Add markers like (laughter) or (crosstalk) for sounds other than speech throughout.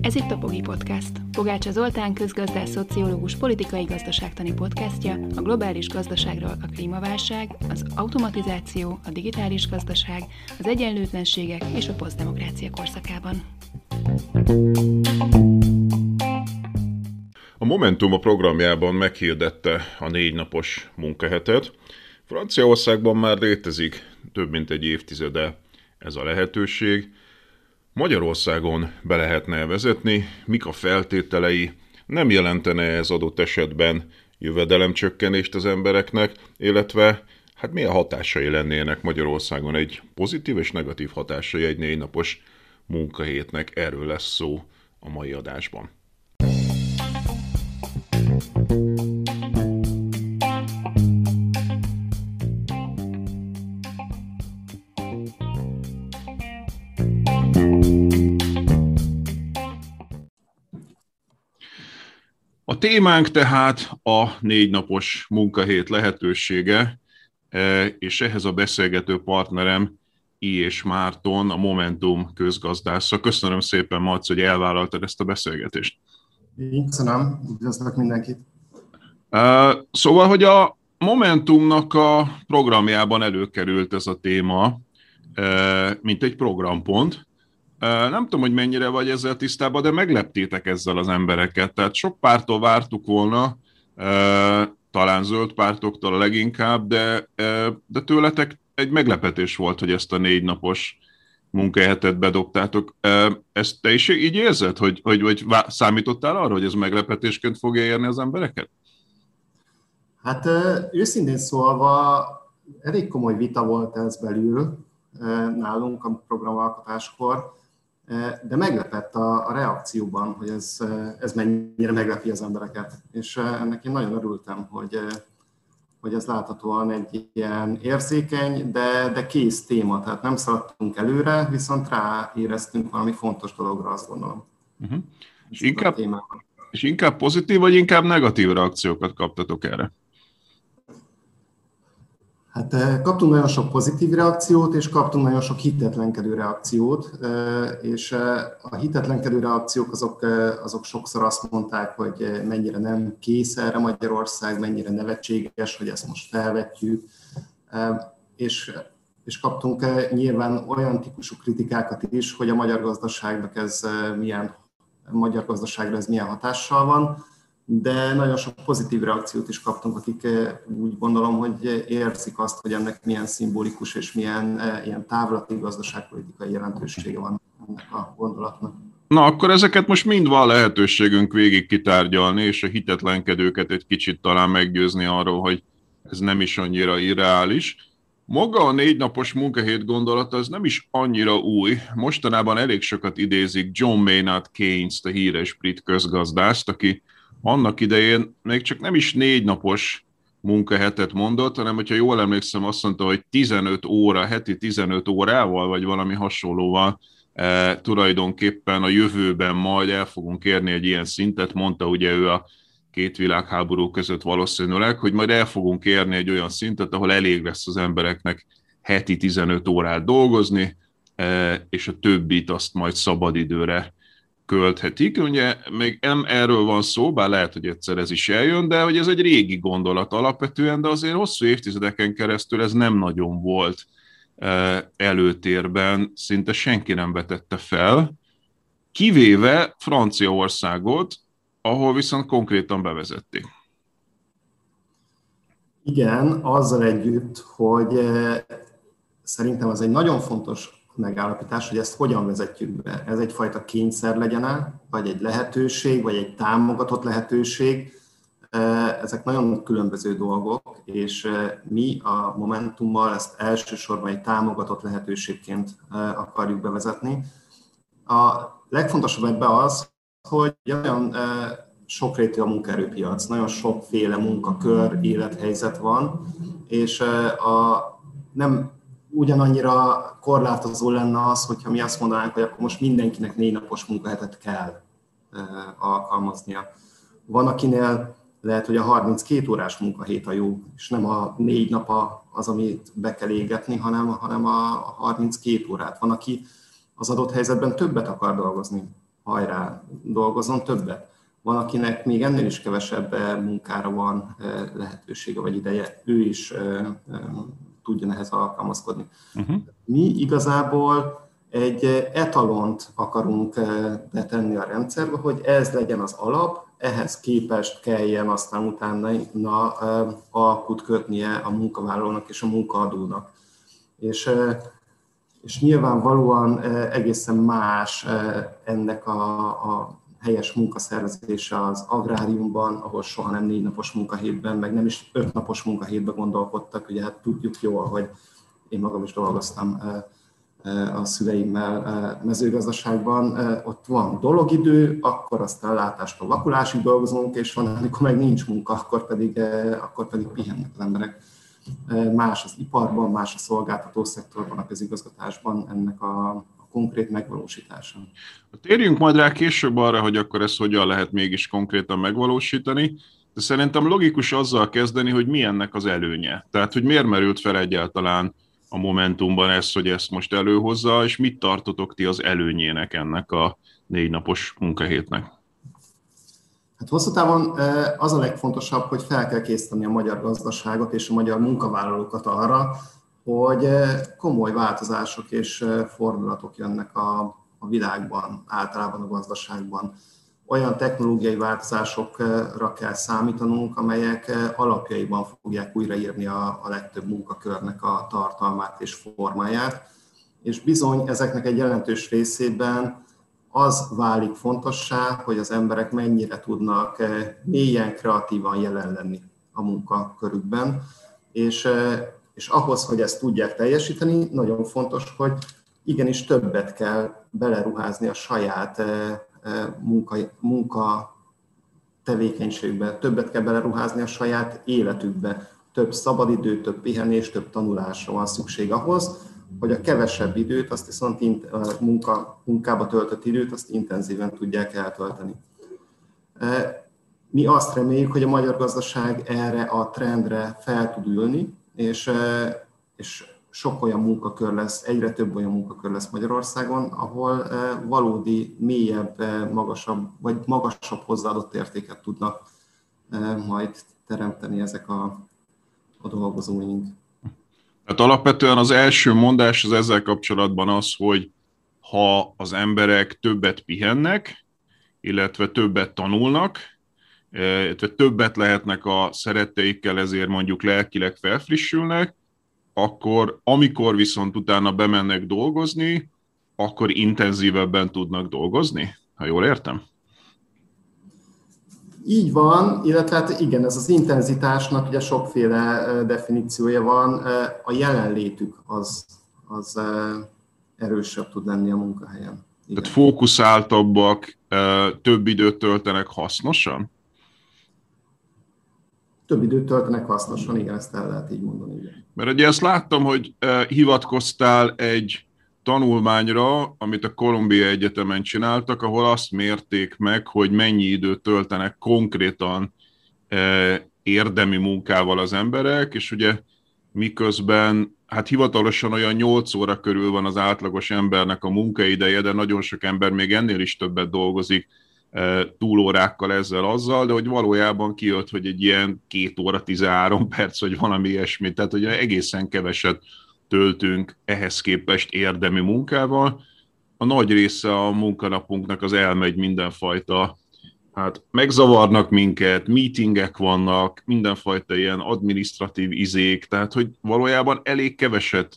Ez itt a Pogi Podcast. Pogácsa Zoltán közgazdás, szociológus, politikai gazdaságtani podcastja a globális gazdaságról a klímaválság, az automatizáció, a digitális gazdaság, az egyenlőtlenségek és a posztdemokrácia korszakában. A Momentum a programjában meghirdette a négy napos munkahetet. Franciaországban már létezik több mint egy évtizede ez a lehetőség. Magyarországon be lehetne vezetni, mik a feltételei, nem jelentene ez adott esetben jövedelemcsökkenést az embereknek, illetve hát milyen hatásai lennének Magyarországon egy pozitív és negatív hatásai egy négy napos munkahétnek, erről lesz szó a mai adásban. Témánk tehát a négy napos munkahét lehetősége, e, és ehhez a beszélgető partnerem I. és Márton, a Momentum közgazdásza. Köszönöm szépen, Marci, hogy elvállaltad ezt a beszélgetést. Köszönöm, üdvözlök mindenkit. E, szóval, hogy a Momentumnak a programjában előkerült ez a téma, e, mint egy programpont, nem tudom, hogy mennyire vagy ezzel tisztában, de megleptétek ezzel az embereket. Tehát sok pártól vártuk volna, talán zöld pártoktól leginkább, de, de tőletek egy meglepetés volt, hogy ezt a négy napos munkahetet bedobtátok. Ezt te is így érzed, hogy, hogy, hogy számítottál arra, hogy ez meglepetésként fogja érni az embereket? Hát őszintén szólva elég komoly vita volt ez belül nálunk a programalkotáskor, de meglepett a, a reakcióban, hogy ez, ez mennyire meglepi az embereket. És ennek én nagyon örültem, hogy, hogy ez láthatóan egy ilyen érzékeny, de, de kész téma, tehát nem szaladtunk előre, viszont ráéreztünk valami fontos dologra, azt gondolom. Uh-huh. És, inkább, és inkább pozitív, vagy inkább negatív reakciókat kaptatok erre? Hát eh, kaptunk nagyon sok pozitív reakciót, és kaptunk nagyon sok hitetlenkedő reakciót, eh, és eh, a hitetlenkedő reakciók azok, azok sokszor azt mondták, hogy mennyire nem kész erre Magyarország, mennyire nevetséges, hogy ezt most felvetjük, és, és kaptunk nyilván olyan típusú kritikákat is, hogy a magyar gazdaságnak ez milyen, magyar gazdaságra ez milyen hatással van, de nagyon sok pozitív reakciót is kaptunk, akik eh, úgy gondolom, hogy érzik azt, hogy ennek milyen szimbolikus és milyen eh, ilyen távlati gazdaságpolitikai jelentősége van ennek a gondolatnak. Na, akkor ezeket most mind van lehetőségünk végig kitárgyalni, és a hitetlenkedőket egy kicsit talán meggyőzni arról, hogy ez nem is annyira irreális. Maga a négy napos munkahét gondolata az nem is annyira új. Mostanában elég sokat idézik John Maynard Keynes, a híres brit közgazdászt, aki annak idején még csak nem is négy napos munkahetet mondott, hanem hogyha jól emlékszem, azt mondta, hogy 15 óra, heti 15 órával, vagy valami hasonlóval e, tulajdonképpen a jövőben majd el fogunk érni egy ilyen szintet, mondta ugye ő a két világháború között valószínűleg, hogy majd el fogunk érni egy olyan szintet, ahol elég lesz az embereknek heti 15 órát dolgozni, e, és a többit azt majd szabadidőre költhetik. Ugye még nem erről van szó, bár lehet, hogy egyszer ez is eljön, de hogy ez egy régi gondolat alapvetően, de azért hosszú évtizedeken keresztül ez nem nagyon volt e, előtérben, szinte senki nem vetette fel, kivéve Franciaországot, ahol viszont konkrétan bevezették. Igen, azzal együtt, hogy e, szerintem az egy nagyon fontos megállapítás, hogy ezt hogyan vezetjük be. Ez egyfajta kényszer legyen vagy egy lehetőség, vagy egy támogatott lehetőség. Ezek nagyon különböző dolgok, és mi a Momentummal ezt elsősorban egy támogatott lehetőségként akarjuk bevezetni. A legfontosabb ebben az, hogy olyan sokrétű a munkaerőpiac, nagyon sokféle munkakör, élethelyzet van, és a, nem ugyanannyira korlátozó lenne az, hogyha mi azt mondanánk, hogy akkor most mindenkinek négy napos munkahetet kell alkalmaznia. Van, akinél lehet, hogy a 32 órás munkahét a jó, és nem a négy nap az, amit be kell égetni, hanem, hanem a 32 órát. Van, aki az adott helyzetben többet akar dolgozni, hajrá, dolgozom többet. Van, akinek még ennél is kevesebb munkára van lehetősége vagy ideje, ő is tudjon ehhez alkalmazkodni. Uh-huh. Mi igazából egy etalont akarunk betenni a rendszerbe, hogy ez legyen az alap, ehhez képest kelljen aztán utána na, alkut kötnie a munkavállalónak és a munkaadónak. És, és nyilvánvalóan egészen más ennek a, a helyes munkaszervezése az agráriumban, ahol soha nem négy napos munkahétben, meg nem is öt napos munkahétben gondolkodtak. Ugye hát tudjuk jól, hogy én magam is dolgoztam a szüleimmel mezőgazdaságban, ott van dologidő, akkor aztán látástól vakulásig dolgozunk, és van, amikor meg nincs munka, akkor pedig, akkor pedig pihennek az emberek. Más az iparban, más a szolgáltató szektorban, a közigazgatásban ennek a konkrét megvalósítása. Térjünk majd rá később arra, hogy akkor ezt hogyan lehet mégis konkrétan megvalósítani, de szerintem logikus azzal kezdeni, hogy mi ennek az előnye. Tehát, hogy miért merült fel egyáltalán a Momentumban ez, hogy ezt most előhozza, és mit tartotok ti az előnyének ennek a négy napos munkahétnek? Hát hosszú távon az a legfontosabb, hogy fel kell készíteni a magyar gazdaságot és a magyar munkavállalókat arra, hogy komoly változások és fordulatok jönnek a, a világban, általában a gazdaságban. Olyan technológiai változásokra kell számítanunk, amelyek alapjaiban fogják újraírni a, a legtöbb munkakörnek a tartalmát és formáját, és bizony ezeknek egy jelentős részében az válik fontossá, hogy az emberek mennyire tudnak mélyen kreatívan jelen lenni a munkakörükben, és, és ahhoz, hogy ezt tudják teljesíteni, nagyon fontos, hogy igenis többet kell beleruházni a saját munka, munka tevékenységbe, többet kell beleruházni a saját életükbe, több szabadidő, több pihenés, több tanulásra van szükség ahhoz, hogy a kevesebb időt, azt viszont munka, munkába töltött időt, azt intenzíven tudják eltölteni. Mi azt reméljük, hogy a magyar gazdaság erre a trendre fel tud ülni, és, és sok olyan munkakör lesz, egyre több olyan munkakör lesz Magyarországon, ahol valódi, mélyebb, magasabb, vagy magasabb hozzáadott értéket tudnak majd teremteni ezek a, a dolgozóink. Hát alapvetően az első mondás az ezzel kapcsolatban az, hogy ha az emberek többet pihennek, illetve többet tanulnak, többet lehetnek a szeretteikkel, ezért mondjuk lelkileg felfrissülnek, akkor amikor viszont utána bemennek dolgozni, akkor intenzívebben tudnak dolgozni, ha jól értem? Így van, illetve hát igen, ez az intenzitásnak ugye sokféle definíciója van. A jelenlétük az, az erősebb tud lenni a munkahelyen. Igen. Tehát fókuszáltabbak, több időt töltenek hasznosan? Több időt töltenek hasznosan, igen, ezt el lehet így mondani. Igen. Mert ugye ezt láttam, hogy uh, hivatkoztál egy tanulmányra, amit a Columbia Egyetemen csináltak, ahol azt mérték meg, hogy mennyi időt töltenek konkrétan uh, érdemi munkával az emberek, és ugye miközben hát hivatalosan olyan 8 óra körül van az átlagos embernek a munkaideje, de nagyon sok ember még ennél is többet dolgozik, túlórákkal ezzel, azzal, de hogy valójában kijött, hogy egy ilyen két óra 13 perc, vagy valami ilyesmi, tehát hogy egészen keveset töltünk ehhez képest érdemi munkával. A nagy része a munkanapunknak az elmegy mindenfajta, hát megzavarnak minket, meetingek vannak, mindenfajta ilyen administratív izék, tehát hogy valójában elég keveset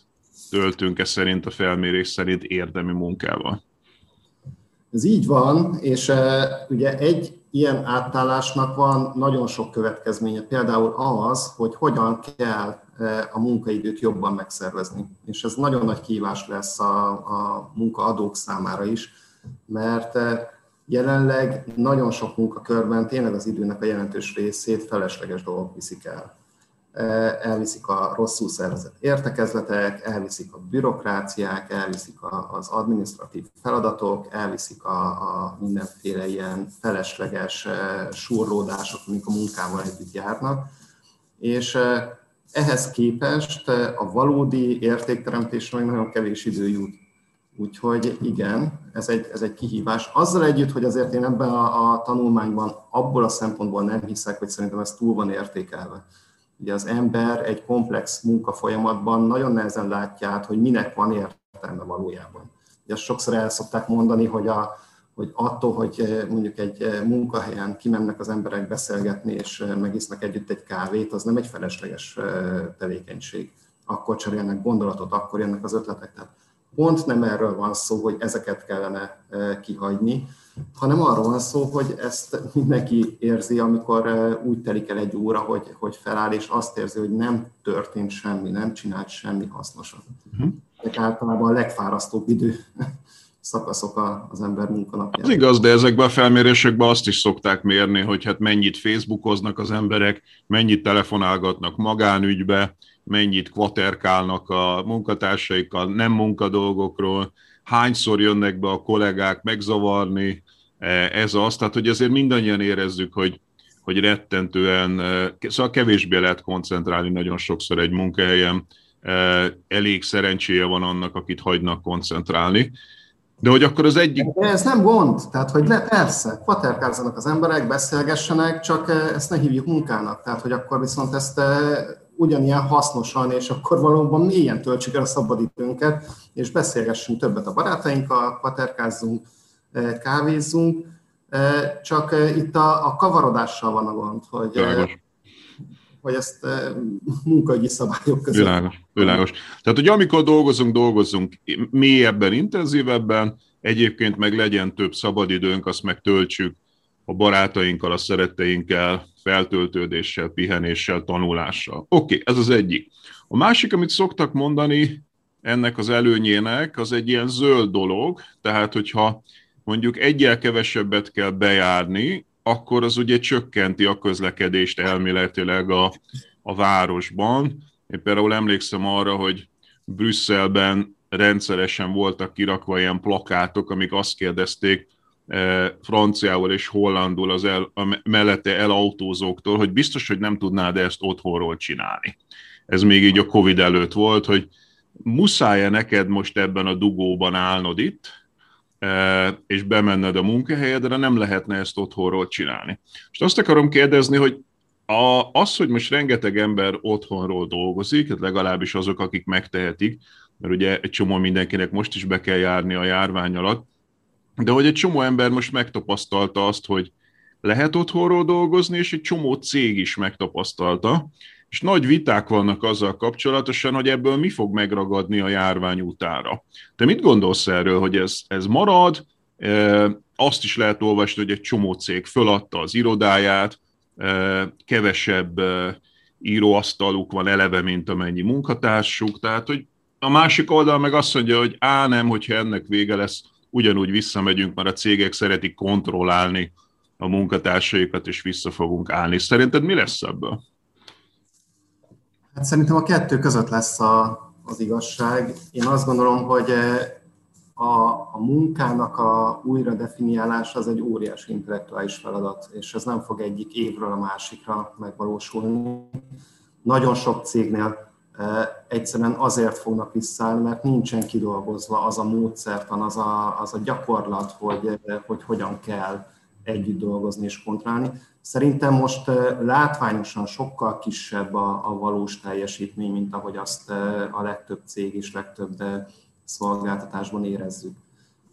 töltünk e szerint a felmérés szerint érdemi munkával. Ez így van, és ugye egy ilyen átállásnak van nagyon sok következménye. Például az, hogy hogyan kell a munkaidőt jobban megszervezni. És ez nagyon nagy kívás lesz a, a munkaadók számára is, mert jelenleg nagyon sok munkakörben tényleg az időnek a jelentős részét felesleges dolgok viszik el elviszik a rosszul szervezett értekezletek, elviszik a bürokráciák, elviszik az administratív feladatok, elviszik a, a mindenféle ilyen felesleges surlódások, amik a munkával együtt járnak. És ehhez képest a valódi értékteremtésre nagyon kevés idő jut. Úgyhogy igen, ez egy, ez egy kihívás. Azzal együtt, hogy azért én ebben a, a tanulmányban abból a szempontból nem hiszek, hogy szerintem ez túl van értékelve. Ugye az ember egy komplex munkafolyamatban nagyon nehezen látja át, hogy minek van értelme valójában. Ugye azt sokszor el szokták mondani, hogy, a, hogy attól, hogy mondjuk egy munkahelyen kimennek az emberek beszélgetni, és megisznak együtt egy kávét, az nem egy felesleges tevékenység. Akkor cserélnek gondolatot, akkor jönnek az ötletek. Tehát pont nem erről van szó, hogy ezeket kellene e, kihagyni, hanem arról van szó, hogy ezt mindenki érzi, amikor e, úgy telik el egy óra, hogy, hogy feláll, és azt érzi, hogy nem történt semmi, nem csinált semmi hasznosat. Uh-huh. Ezek általában a legfárasztóbb idő (laughs) szakaszok az ember munkanapján. Az igaz, de ezekben a felmérésekben azt is szokták mérni, hogy hát mennyit Facebookoznak az emberek, mennyit telefonálgatnak magánügybe, mennyit kvaterkálnak a munkatársaikkal, nem munkadolgokról, hányszor jönnek be a kollégák megzavarni, e, ez az, tehát hogy azért mindannyian érezzük, hogy, hogy rettentően, e, szóval kevésbé lehet koncentrálni nagyon sokszor egy munkahelyen, e, elég szerencséje van annak, akit hagynak koncentrálni. De hogy akkor az egyik... De ez nem gond, tehát hogy le, persze, kvaterkázzanak az emberek, beszélgessenek, csak ezt ne hívjuk munkának, tehát hogy akkor viszont ezt ugyanilyen hasznosan, és akkor valóban mélyen töltsük el a szabadidőnket, és beszélgessünk többet a barátainkkal, paterkázzunk, eh, kávézzunk, eh, csak eh, itt a, a kavarodással van a gond, hogy, világos. hogy ezt munkahogyi szabályok között. Világos, világos. Tehát, hogy amikor dolgozunk, dolgozunk mélyebben, intenzívebben, egyébként meg legyen több szabadidőnk, azt meg töltsük a barátainkkal, a szeretteinkkel, feltöltődéssel, pihenéssel, tanulással. Oké, okay, ez az egyik. A másik, amit szoktak mondani ennek az előnyének, az egy ilyen zöld dolog, tehát hogyha mondjuk egyel kevesebbet kell bejárni, akkor az ugye csökkenti a közlekedést elméletileg a, a városban. Én például emlékszem arra, hogy Brüsszelben rendszeresen voltak kirakva ilyen plakátok, amik azt kérdezték, franciául és hollandul az el, a mellette elautózóktól, hogy biztos, hogy nem tudnád ezt otthonról csinálni. Ez még így a Covid előtt volt, hogy muszáj-e neked most ebben a dugóban állnod itt, és bemenned a munkahelyedre, nem lehetne ezt otthonról csinálni. És azt akarom kérdezni, hogy a, az, hogy most rengeteg ember otthonról dolgozik, hát legalábbis azok, akik megtehetik, mert ugye egy csomó mindenkinek most is be kell járni a járvány alatt, de hogy egy csomó ember most megtapasztalta azt, hogy lehet otthonról dolgozni, és egy csomó cég is megtapasztalta, és nagy viták vannak azzal kapcsolatosan, hogy ebből mi fog megragadni a járvány utára. Te mit gondolsz erről, hogy ez, ez marad? E, azt is lehet olvasni, hogy egy csomó cég föladta az irodáját, e, kevesebb e, íróasztaluk van eleve, mint amennyi munkatársuk, tehát hogy a másik oldal meg azt mondja, hogy á nem, hogyha ennek vége lesz, ugyanúgy visszamegyünk, mert a cégek szeretik kontrollálni a munkatársaikat, és vissza fogunk állni. Szerinted mi lesz ebből? Hát szerintem a kettő között lesz a, az igazság. Én azt gondolom, hogy a, a munkának a újra definiálása az egy óriási intellektuális feladat, és ez nem fog egyik évről a másikra megvalósulni. Nagyon sok cégnél egyszerűen azért fognak visszaállni, mert nincsen kidolgozva az a módszertan, az a, az a gyakorlat, hogy, hogy hogyan kell együtt dolgozni és kontrollálni. Szerintem most látványosan sokkal kisebb a, a valós teljesítmény, mint ahogy azt a legtöbb cég és legtöbb szolgáltatásban érezzük.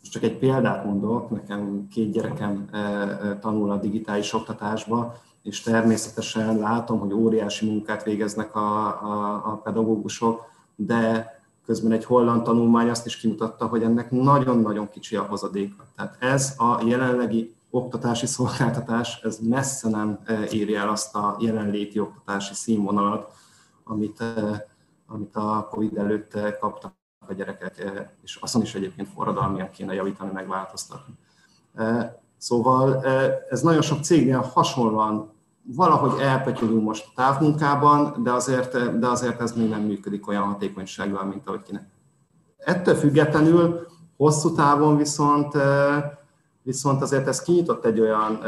Most csak egy példát mondok, nekem két gyerekem tanul a digitális oktatásba, és természetesen látom, hogy óriási munkát végeznek a, a, a pedagógusok, de közben egy holland tanulmány azt is kimutatta, hogy ennek nagyon-nagyon kicsi a hozadéka. Tehát ez a jelenlegi oktatási szolgáltatás, ez messze nem e, írja el azt a jelenléti oktatási színvonalat, amit, e, amit a Covid előtt kaptak a gyerekek, és azon is egyébként forradalmian kéne javítani, megváltoztatni. Szóval ez nagyon sok cégnél hasonlóan valahogy elpötyögünk most távmunkában, de azért, de azért ez még nem működik olyan hatékonysággal, mint ahogy kéne. Ettől függetlenül hosszú távon viszont, viszont azért ez kinyitott egy olyan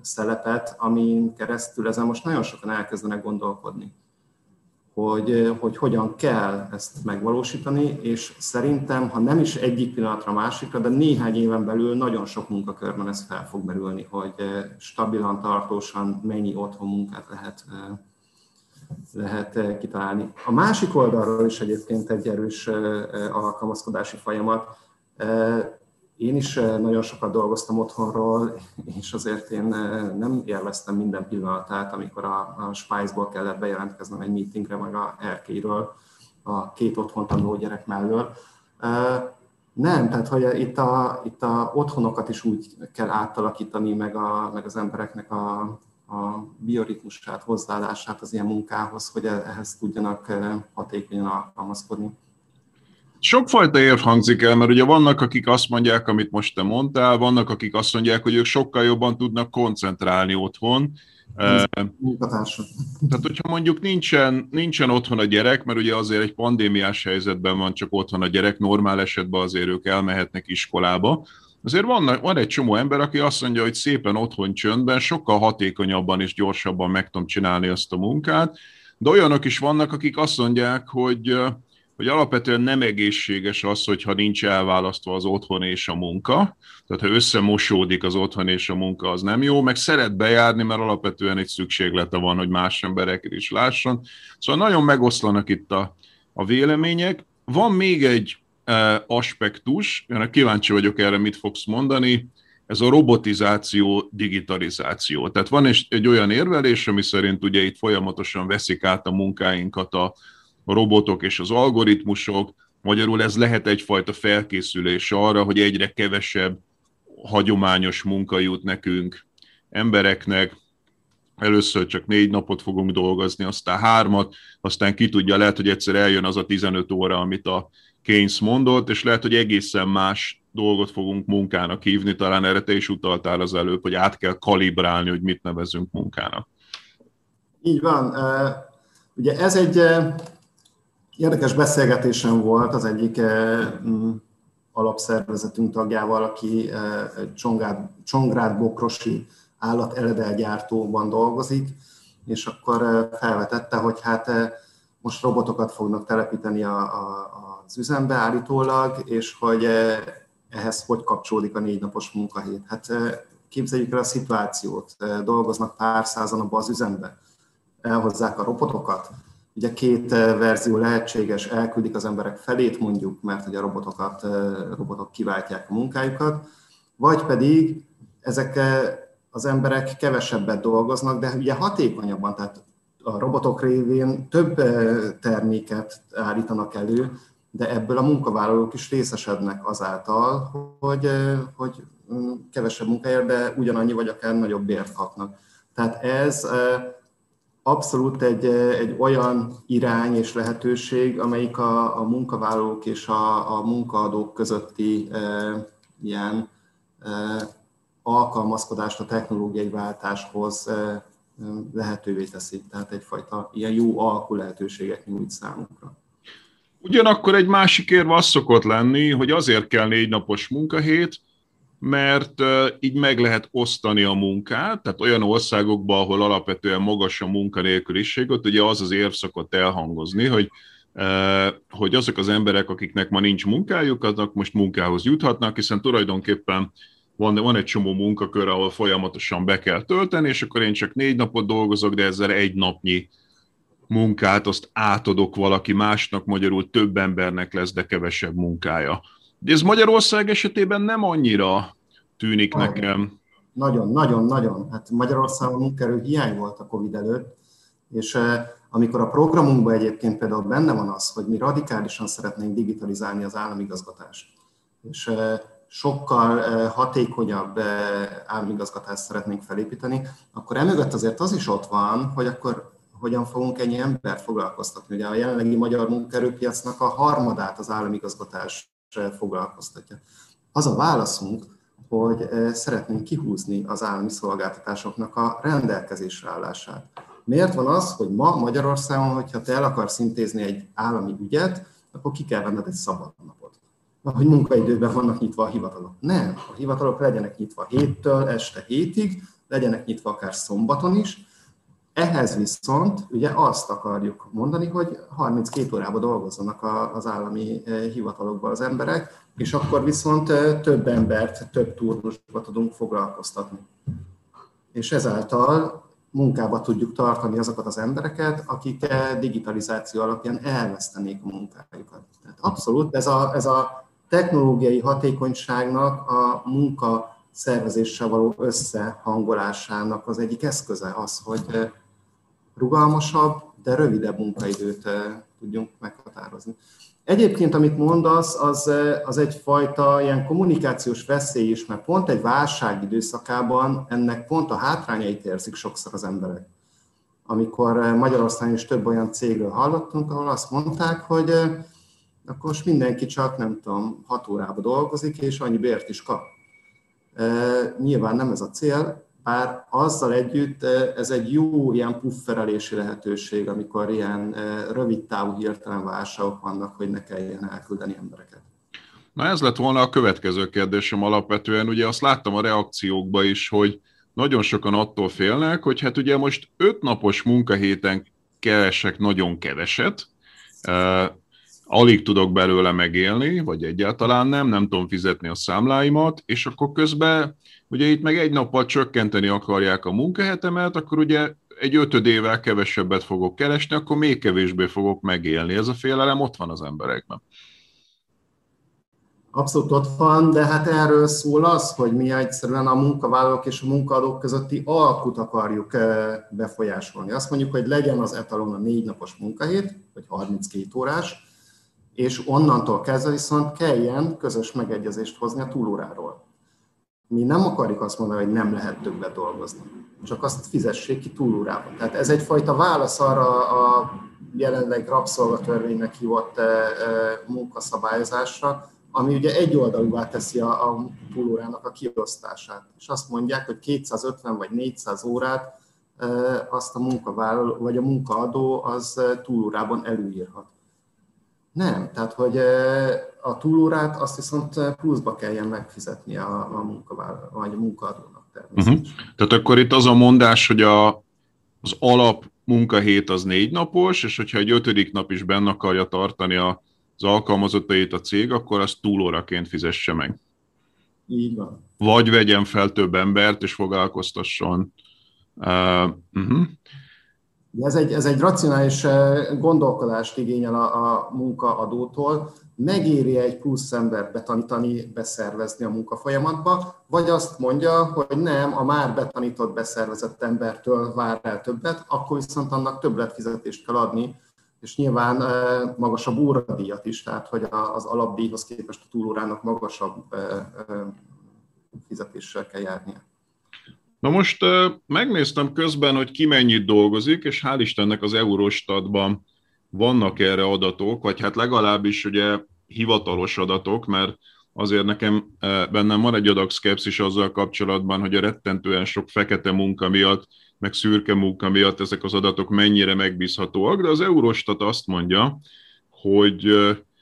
szelepet, amin keresztül ezen most nagyon sokan elkezdenek gondolkodni. Hogy, hogy hogyan kell ezt megvalósítani, és szerintem, ha nem is egyik pillanatra másikra, de néhány éven belül nagyon sok munkakörben ez fel fog merülni, hogy stabilan, tartósan mennyi otthon munkát lehet, lehet kitalálni. A másik oldalról is egyébként egy erős alkalmazkodási folyamat. Én is nagyon sokat dolgoztam otthonról, és azért én nem élveztem minden pillanatát, amikor a, a Spice-ból kellett bejelentkeznem egy meetingre, meg a Erkéről, a két otthon tanuló gyerek mellől. Nem, tehát hogy itt a, itt a otthonokat is úgy kell átalakítani, meg, a, meg az embereknek a, a bioritmusát, hozzáállását az ilyen munkához, hogy e-, ehhez tudjanak hatékonyan alkalmazkodni. Sokfajta érv hangzik el, mert ugye vannak, akik azt mondják, amit most te mondtál, vannak, akik azt mondják, hogy ők sokkal jobban tudnak koncentrálni otthon. Munkatársak. Tehát, hogyha mondjuk nincsen, nincsen otthon a gyerek, mert ugye azért egy pandémiás helyzetben van csak otthon a gyerek, normál esetben azért ők elmehetnek iskolába, Azért van, van egy csomó ember, aki azt mondja, hogy szépen otthon csöndben, sokkal hatékonyabban és gyorsabban meg tudom csinálni azt a munkát, de olyanok is vannak, akik azt mondják, hogy hogy alapvetően nem egészséges az, hogyha nincs elválasztva az otthon és a munka. Tehát ha összemosódik az otthon és a munka, az nem jó, meg szeret bejárni, mert alapvetően egy szükséglete van, hogy más emberek is lásson. Szóval nagyon megoszlanak itt a, a vélemények. Van még egy e, aspektus, én kíváncsi vagyok erre, mit fogsz mondani, ez a robotizáció, digitalizáció. Tehát van egy, egy olyan érvelés, ami szerint ugye itt folyamatosan veszik át a munkáinkat a, a robotok és az algoritmusok, magyarul ez lehet egyfajta felkészülés arra, hogy egyre kevesebb hagyományos munka jut nekünk, embereknek, először csak négy napot fogunk dolgozni, aztán hármat, aztán ki tudja, lehet, hogy egyszer eljön az a 15 óra, amit a Keynes mondott, és lehet, hogy egészen más dolgot fogunk munkának hívni, talán erre te is utaltál az előbb, hogy át kell kalibrálni, hogy mit nevezünk munkának. Így van. Ugye ez egy Érdekes beszélgetésem volt az egyik eh, mm, alapszervezetünk tagjával, aki eh, Csongrád, Csongrád Bokrosi állat eredelgyártóban dolgozik, és akkor eh, felvetette, hogy hát most robotokat fognak telepíteni a, a, az üzembe állítólag, és hogy ehhez hogy kapcsolódik a négy napos munkahét. Hát képzeljük el a szituációt, dolgoznak pár százan abban az üzembe, elhozzák a robotokat, Ugye két eh, verzió lehetséges, elküldik az emberek felét mondjuk, mert hogy a robotokat, eh, robotok kiváltják a munkájukat, vagy pedig ezek eh, az emberek kevesebbet dolgoznak, de ugye hatékonyabban, tehát a robotok révén több terméket állítanak elő, de ebből a munkavállalók is részesednek azáltal, hogy, hogy mm, kevesebb munkáért, de ugyanannyi vagy akár nagyobb bért kapnak. Tehát ez abszolút egy, egy olyan irány és lehetőség, amelyik a, a munkavállalók és a, a munkaadók közötti e, ilyen e, alkalmazkodást a technológiai váltáshoz e, lehetővé teszi. Tehát egyfajta ilyen jó alkú lehetőséget nyújt számunkra. Ugyanakkor egy másik érv az szokott lenni, hogy azért kell négy napos munkahét, mert így meg lehet osztani a munkát, tehát olyan országokban, ahol alapvetően magas a munkanélküliség, ott ugye az az érv szokott elhangozni, hogy hogy azok az emberek, akiknek ma nincs munkájuk, azok most munkához juthatnak, hiszen tulajdonképpen van, van egy csomó munkakör, ahol folyamatosan be kell tölteni, és akkor én csak négy napot dolgozok, de ezzel egy napnyi munkát azt átadok valaki másnak, magyarul több embernek lesz, de kevesebb munkája. De ez Magyarország esetében nem annyira tűnik nagyon. nekem. Nagyon, nagyon, nagyon. Hát Magyarországon munkerő hiány volt a Covid előtt, és eh, amikor a programunkban egyébként például benne van az, hogy mi radikálisan szeretnénk digitalizálni az államigazgatást, és eh, sokkal eh, hatékonyabb államigazgatást szeretnénk felépíteni, akkor emögött azért az is ott van, hogy akkor hogyan fogunk ennyi embert foglalkoztatni. Ugye a jelenlegi magyar munkaerőpiacnak a harmadát az államigazgatás foglalkoztatja. Az a válaszunk, hogy szeretnénk kihúzni az állami szolgáltatásoknak a rendelkezésre állását. Miért van az, hogy ma Magyarországon, hogyha te el akarsz intézni egy állami ügyet, akkor ki kell venned egy szabadnapot. Hogy munkaidőben vannak nyitva a hivatalok. Nem, a hivatalok legyenek nyitva héttől este hétig, legyenek nyitva akár szombaton is, Ehhez viszont ugye azt akarjuk mondani, hogy 32 órában dolgozzanak az állami hivatalokban az emberek, és akkor viszont több embert, több turnusba tudunk foglalkoztatni. És ezáltal munkába tudjuk tartani azokat az embereket, akik digitalizáció alapján elvesztenék a munkájukat. Tehát abszolút ez a, ez a technológiai hatékonyságnak a munka szervezéssel való összehangolásának az egyik eszköze az, hogy rugalmasabb, de rövidebb munkaidőt tudjunk meghatározni. Egyébként, amit mondasz, az, az egyfajta ilyen kommunikációs veszély is, mert pont egy válság időszakában ennek pont a hátrányait érzik sokszor az emberek. Amikor Magyarországon is több olyan cégről hallottunk, ahol azt mondták, hogy akkor most mindenki csak, nem tudom, hat órába dolgozik, és annyi bért is kap. Nyilván nem ez a cél, bár azzal együtt ez egy jó ilyen pufferelési lehetőség, amikor ilyen rövid távú hirtelen válságok vannak, hogy ne kelljen elküldeni embereket. Na ez lett volna a következő kérdésem alapvetően. Ugye azt láttam a reakciókban is, hogy nagyon sokan attól félnek, hogy hát ugye most öt napos munkahéten keresek nagyon keveset, alig tudok belőle megélni, vagy egyáltalán nem, nem tudom fizetni a számláimat, és akkor közben ugye itt meg egy nappal csökkenteni akarják a munkahetemet, akkor ugye egy ötödével kevesebbet fogok keresni, akkor még kevésbé fogok megélni. Ez a félelem ott van az emberekben. Abszolút ott van, de hát erről szól az, hogy mi egyszerűen a munkavállalók és a munkaadók közötti alkut akarjuk befolyásolni. Azt mondjuk, hogy legyen az etalon a négy napos munkahét, vagy 32 órás, és onnantól kezdve viszont kelljen közös megegyezést hozni a túlóráról. Mi nem akarjuk azt mondani, hogy nem lehet többet dolgozni, csak azt fizessék ki túlórában. Tehát ez egyfajta válasz arra a jelenleg rabszolgatörvénynek hívott munkaszabályozásra, ami ugye egyoldalúvá teszi a, a túlórának a kiosztását. És azt mondják, hogy 250 vagy 400 órát azt a munkavállaló vagy a munkaadó az túlórában előírhat. Nem, tehát hogy a túlórát azt viszont pluszba kelljen megfizetni a, a munkavállaló, vagy a munkaadónak természetesen. Uh-huh. Tehát akkor itt az a mondás, hogy a, az alap munkahét az négy napos, és hogyha egy ötödik nap is benne akarja tartani a, az alkalmazottait a cég, akkor azt túlóraként fizesse meg. Így van. Vagy vegyen fel több embert, és foglalkoztasson. Uh, uh-huh. Ez egy, ez egy racionális eh, gondolkodást igényel a, a munkaadótól, megéri egy plusz embert betanítani, beszervezni a munkafolyamatba, vagy azt mondja, hogy nem, a már betanított, beszervezett embertől vár el többet, akkor viszont annak többletfizetést kell adni, és nyilván eh, magasabb óradíjat is, tehát hogy az alapdíjhoz képest a túlórának magasabb eh, fizetéssel kell járnia. Na most megnéztem közben, hogy ki mennyit dolgozik, és hál' Istennek az Eurostatban vannak erre adatok, vagy hát legalábbis ugye hivatalos adatok, mert azért nekem bennem van egy adag szkepszis azzal kapcsolatban, hogy a rettentően sok fekete munka miatt, meg szürke munka miatt ezek az adatok mennyire megbízhatóak, de az Eurostat azt mondja, hogy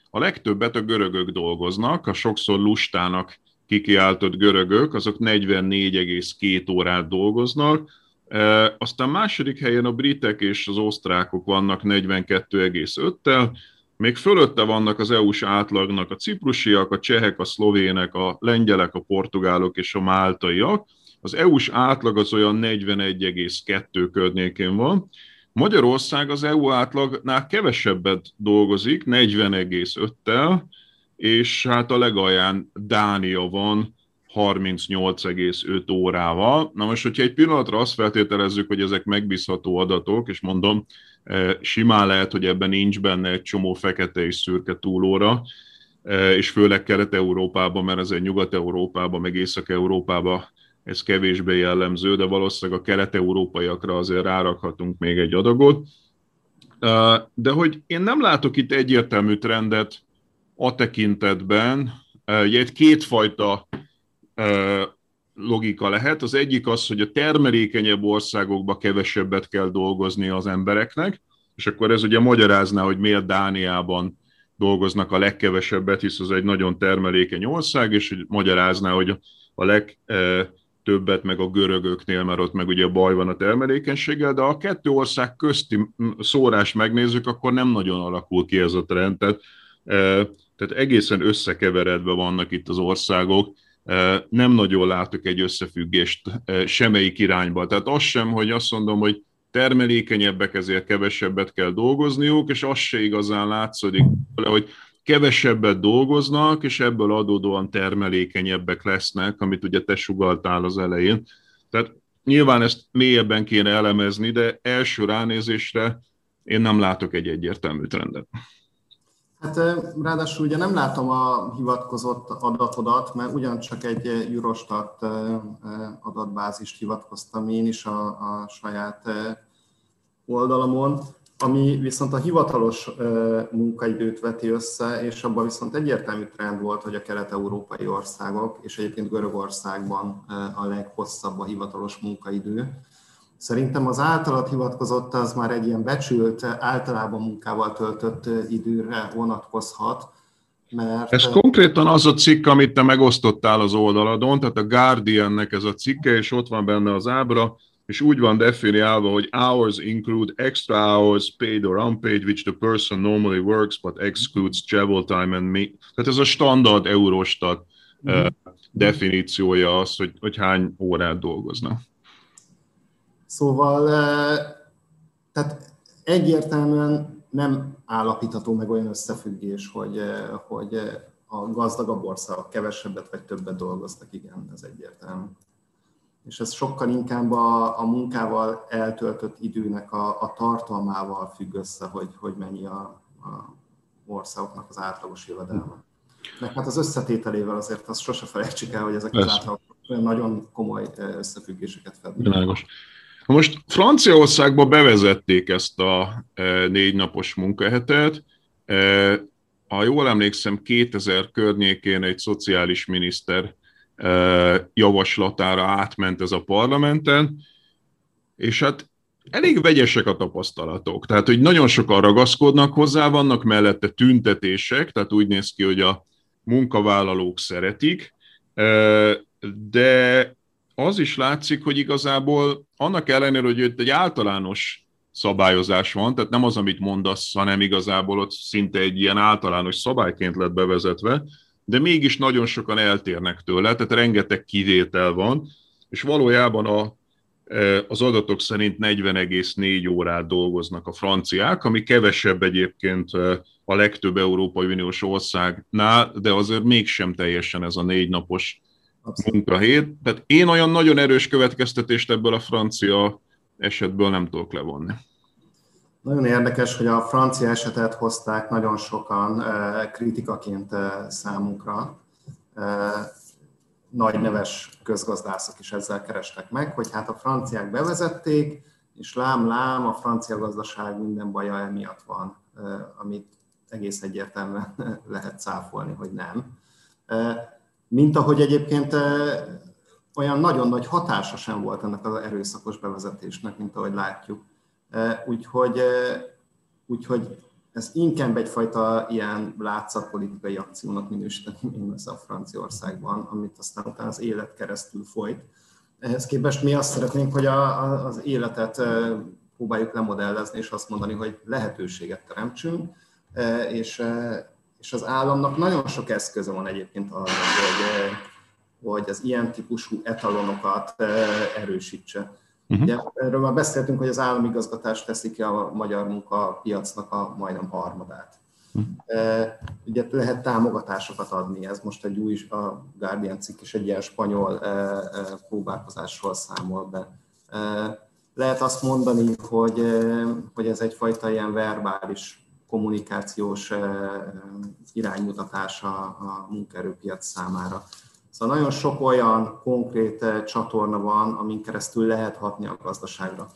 a legtöbbet a görögök dolgoznak, a sokszor lustának kikiáltott görögök, azok 44,2 órát dolgoznak, e, aztán második helyen a britek és az osztrákok vannak 42,5-tel, még fölötte vannak az EU-s átlagnak a ciprusiak, a csehek, a szlovének, a lengyelek, a portugálok és a máltaiak. Az EU-s átlag az olyan 41,2 környékén van. Magyarország az EU átlagnál kevesebbet dolgozik, 40,5-tel, és hát a legalján Dánia van 38,5 órával. Na most, hogyha egy pillanatra azt feltételezzük, hogy ezek megbízható adatok, és mondom, e, simán lehet, hogy ebben nincs benne egy csomó fekete és szürke túlóra, e, és főleg Kelet-Európában, mert ez egy Nyugat-Európában, meg Észak-Európában ez kevésbé jellemző, de valószínűleg a kelet-európaiakra azért rárakhatunk még egy adagot. E, de hogy én nem látok itt egyértelmű trendet a tekintetben egy kétfajta logika lehet. Az egyik az, hogy a termelékenyebb országokba kevesebbet kell dolgozni az embereknek, és akkor ez ugye magyarázná, hogy miért Dániában dolgoznak a legkevesebbet, hisz az egy nagyon termelékeny ország, és hogy magyarázná, hogy a leg többet, meg a görögöknél, mert ott meg ugye baj van a termelékenységgel, de a kettő ország közti szórást megnézzük, akkor nem nagyon alakul ki ez a trend. Tehát, tehát egészen összekeveredve vannak itt az országok, nem nagyon látok egy összefüggést semmelyik irányba. Tehát az sem, hogy azt mondom, hogy termelékenyebbek, ezért kevesebbet kell dolgozniuk, és az se igazán látszik, hogy kevesebbet dolgoznak, és ebből adódóan termelékenyebbek lesznek, amit ugye te sugaltál az elején. Tehát nyilván ezt mélyebben kéne elemezni, de első ránézésre én nem látok egy egyértelmű trendet. Hát ráadásul ugye nem látom a hivatkozott adatodat, mert ugyancsak egy Eurostat adatbázist hivatkoztam én is a, a saját oldalamon, ami viszont a hivatalos munkaidőt veti össze, és abban viszont egyértelmű trend volt, hogy a kelet-európai országok, és egyébként Görögországban a leghosszabb a hivatalos munkaidő. Szerintem az általad hivatkozott az már egy ilyen becsült, általában munkával töltött időre vonatkozhat, mert... Ez konkrétan az a cikk, amit te megosztottál az oldaladon, tehát a Guardiannek ez a cikke, és ott van benne az ábra, és úgy van definiálva, hogy hours include extra hours paid or unpaid, which the person normally works, but excludes travel time and me. Tehát ez a standard Eurostat mm. definíciója az, hogy, hogy hány órát dolgoznak. Szóval, tehát egyértelműen nem állapítható meg olyan összefüggés, hogy, hogy a gazdagabb országok kevesebbet vagy többet dolgoztak, igen, ez egyértelmű. És ez sokkal inkább a, a munkával eltöltött időnek a, a tartalmával függ össze, hogy, hogy mennyi a, a országoknak az átlagos jövedelme. Meg hát az összetételével azért azt sose felejtsük el, hogy ezek az átlagok nagyon komoly összefüggéseket fednek. Világos. Most Franciaországban bevezették ezt a e, négy napos munkahetet. E, ha jól emlékszem, 2000 környékén egy szociális miniszter e, javaslatára átment ez a parlamenten, és hát elég vegyesek a tapasztalatok. Tehát, hogy nagyon sokan ragaszkodnak hozzá, vannak mellette tüntetések, tehát úgy néz ki, hogy a munkavállalók szeretik, de az is látszik, hogy igazából annak ellenére, hogy itt egy általános szabályozás van, tehát nem az, amit mondasz, hanem igazából ott szinte egy ilyen általános szabályként lett bevezetve, de mégis nagyon sokan eltérnek tőle, tehát rengeteg kivétel van, és valójában a, e, az adatok szerint 40,4 órát dolgoznak a franciák, ami kevesebb egyébként e, a legtöbb Európai Uniós országnál, de azért mégsem teljesen ez a négy napos. Munkahét. Tehát én olyan nagyon erős következtetést ebből a francia esetből nem tudok levonni. Nagyon érdekes, hogy a francia esetet hozták nagyon sokan eh, kritikaként eh, számunkra. Eh, nagy neves közgazdászok is ezzel kerestek meg, hogy hát a franciák bevezették, és lám-lám, a francia gazdaság minden baja emiatt van, amit egész egyértelműen (laughs) lehet cáfolni, hogy nem mint ahogy egyébként olyan nagyon nagy hatása sem volt ennek az erőszakos bevezetésnek, mint ahogy látjuk. Úgyhogy, úgyhogy ez inkább egyfajta ilyen látszatpolitikai akciónak minősíteni mindez a Franciaországban, amit aztán utána az élet keresztül folyt. Ehhez képest mi azt szeretnénk, hogy a, a, az életet próbáljuk lemodellezni, és azt mondani, hogy lehetőséget teremtsünk, és és az államnak nagyon sok eszköze van egyébként arra, hogy, hogy az ilyen típusú etalonokat erősítse. Uh-huh. Ugye, erről már beszéltünk, hogy az államigazgatás teszi ki a magyar munkapiacnak a majdnem harmadát. Uh-huh. Ugye lehet támogatásokat adni, ez most egy új, a Guardian cikk is egy ilyen spanyol próbálkozásról számol be. Lehet azt mondani, hogy, hogy ez egyfajta ilyen verbális kommunikációs iránymutatása a munkaerőpiac számára. Szóval nagyon sok olyan konkrét csatorna van, amin keresztül lehet hatni a gazdaságra.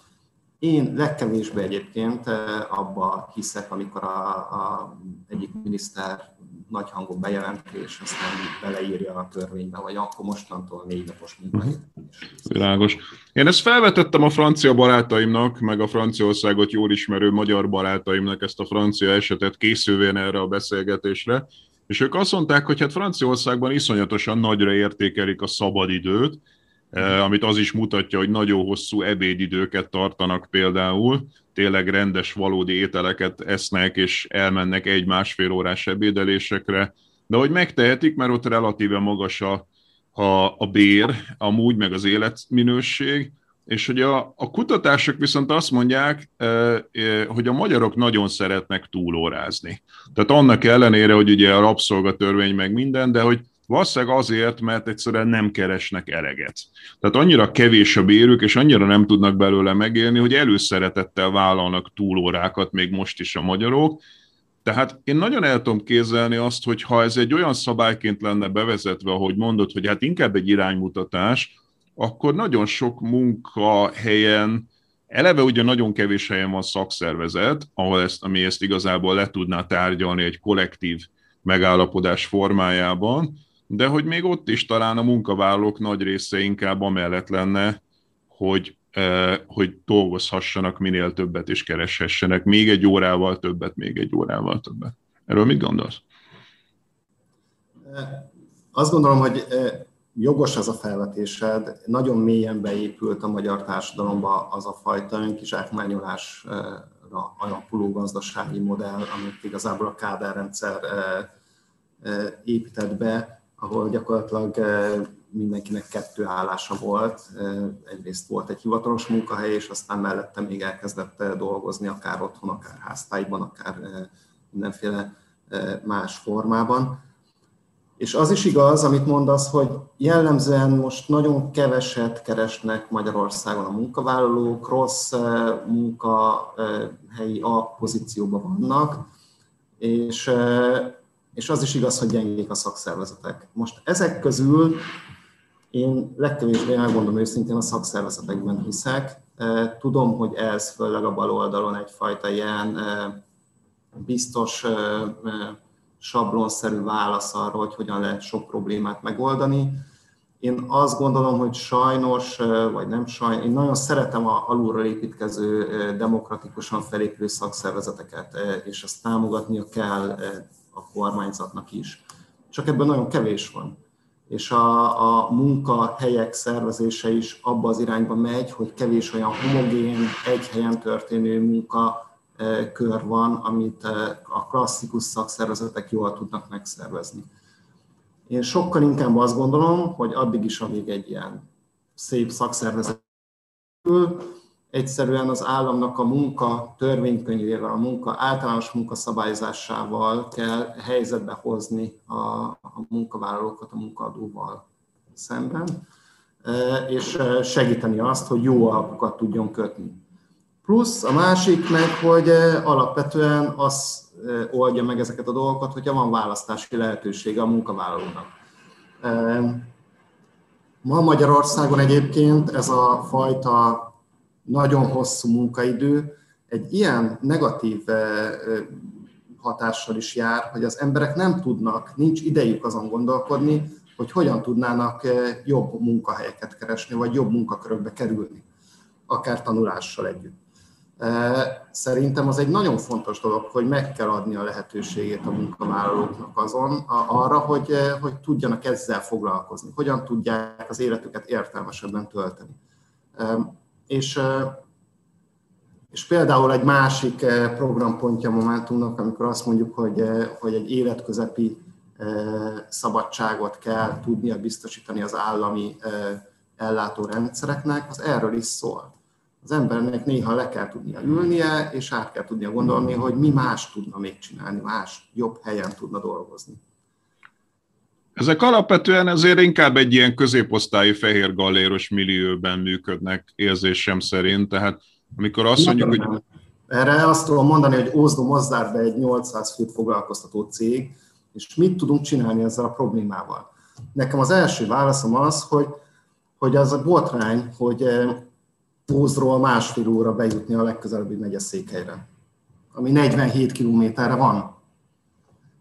Én legkevésbé egyébként abba hiszek, amikor a, a egyik miniszter nagy hangon bejelenti, és aztán beleírja a törvénybe, vagy akkor mostantól négy napos munkahét. Világos. Én ezt felvetettem a francia barátaimnak, meg a Franciaországot jól ismerő magyar barátaimnak ezt a francia esetet készülvén erre a beszélgetésre, és ők azt mondták, hogy hát Franciaországban iszonyatosan nagyra értékelik a szabadidőt, amit az is mutatja, hogy nagyon hosszú ebédidőket tartanak például, tényleg rendes, valódi ételeket esznek, és elmennek egy-másfél órás ebédelésekre, de hogy megtehetik, mert ott relatíve magas a, a, a bér, amúgy meg az életminőség, és hogy a, a kutatások viszont azt mondják, hogy a magyarok nagyon szeretnek túlórázni. Tehát annak ellenére, hogy ugye a rabszolgatörvény meg minden, de hogy Valószínűleg azért, mert egyszerűen nem keresnek eleget. Tehát annyira kevés a bérük, és annyira nem tudnak belőle megélni, hogy előszeretettel vállalnak túlórákat még most is a magyarok. Tehát én nagyon el tudom kézelni azt, hogy ha ez egy olyan szabályként lenne bevezetve, ahogy mondod, hogy hát inkább egy iránymutatás, akkor nagyon sok munkahelyen, eleve ugye nagyon kevés helyen van szakszervezet, ahol ezt, ami ezt igazából le tudná tárgyalni egy kollektív megállapodás formájában, de hogy még ott is talán a munkavállalók nagy része inkább amellett lenne, hogy, eh, hogy dolgozhassanak minél többet és kereshessenek még egy órával többet, még egy órával többet. Erről mit gondolsz? Azt gondolom, hogy eh, jogos az a felvetésed, nagyon mélyen beépült a magyar társadalomba az a fajta önkizsákmányolásra alapuló gazdasági modell, amit igazából a Kádár rendszer eh, épített be, ahol gyakorlatilag mindenkinek kettő állása volt. Egyrészt volt egy hivatalos munkahely, és aztán mellette még elkezdett dolgozni, akár otthon, akár háztályban, akár mindenféle más formában. És az is igaz, amit mondasz, hogy jellemzően most nagyon keveset keresnek Magyarországon a munkavállalók, rossz munkahelyi alpozícióban vannak, és és az is igaz, hogy gyengék a szakszervezetek. Most ezek közül én legkevésbé elmondom őszintén a szakszervezetekben hiszek. Tudom, hogy ez főleg a bal oldalon egyfajta ilyen biztos sablonszerű válasz arra, hogy hogyan lehet sok problémát megoldani. Én azt gondolom, hogy sajnos, vagy nem sajnos, én nagyon szeretem a alulról építkező, demokratikusan felépülő szakszervezeteket, és azt támogatnia kell a kormányzatnak is. Csak ebben nagyon kevés van. És a, a munkahelyek szervezése is abba az irányba megy, hogy kevés olyan homogén, egy helyen történő munka e, kör van, amit e, a klasszikus szakszervezetek jól tudnak megszervezni. Én sokkal inkább azt gondolom, hogy addig is, amíg egy ilyen szép szakszervezet egyszerűen az államnak a munka törvénykönyvével, a munka általános munkaszabályzásával kell helyzetbe hozni a, a munkavállalókat a munkadóval szemben, e, és e, segíteni azt, hogy jó alapokat tudjon kötni. Plusz a másik meg, hogy e, alapvetően az oldja meg ezeket a dolgokat, hogyha van választási lehetősége a munkavállalónak. Ma Magyarországon egyébként ez a fajta nagyon hosszú munkaidő egy ilyen negatív eh, eh, hatással is jár, hogy az emberek nem tudnak, nincs idejük azon gondolkodni, hogy hogyan tudnának eh, jobb munkahelyeket keresni, vagy jobb munkakörökbe kerülni, akár tanulással együtt. Szerintem az egy nagyon fontos dolog, hogy meg kell adni a lehetőségét a munkavállalóknak azon, arra, hogy, hogy tudjanak ezzel foglalkozni, hogyan tudják az életüket értelmesebben tölteni. És, és például egy másik programpontja Momentumnak, amikor azt mondjuk, hogy, hogy egy életközepi szabadságot kell tudnia biztosítani az állami ellátórendszereknek, az erről is szól. Az embernek néha le kell tudnia ülnie, és át kell tudnia gondolni, hogy mi más tudna még csinálni, más, jobb helyen tudna dolgozni. Ezek alapvetően azért inkább egy ilyen középosztályi fehér galléros millióben működnek érzésem szerint, tehát amikor azt mondjuk, hogy... Erre azt tudom mondani, hogy Ózdó Mozdárbe egy 800 főt foglalkoztató cég, és mit tudunk csinálni ezzel a problémával? Nekem az első válaszom az, hogy, hogy az a botrány, hogy eh, Ózdról másfél óra bejutni a legközelebbi megyeszékhelyre, ami 47 kilométerre van.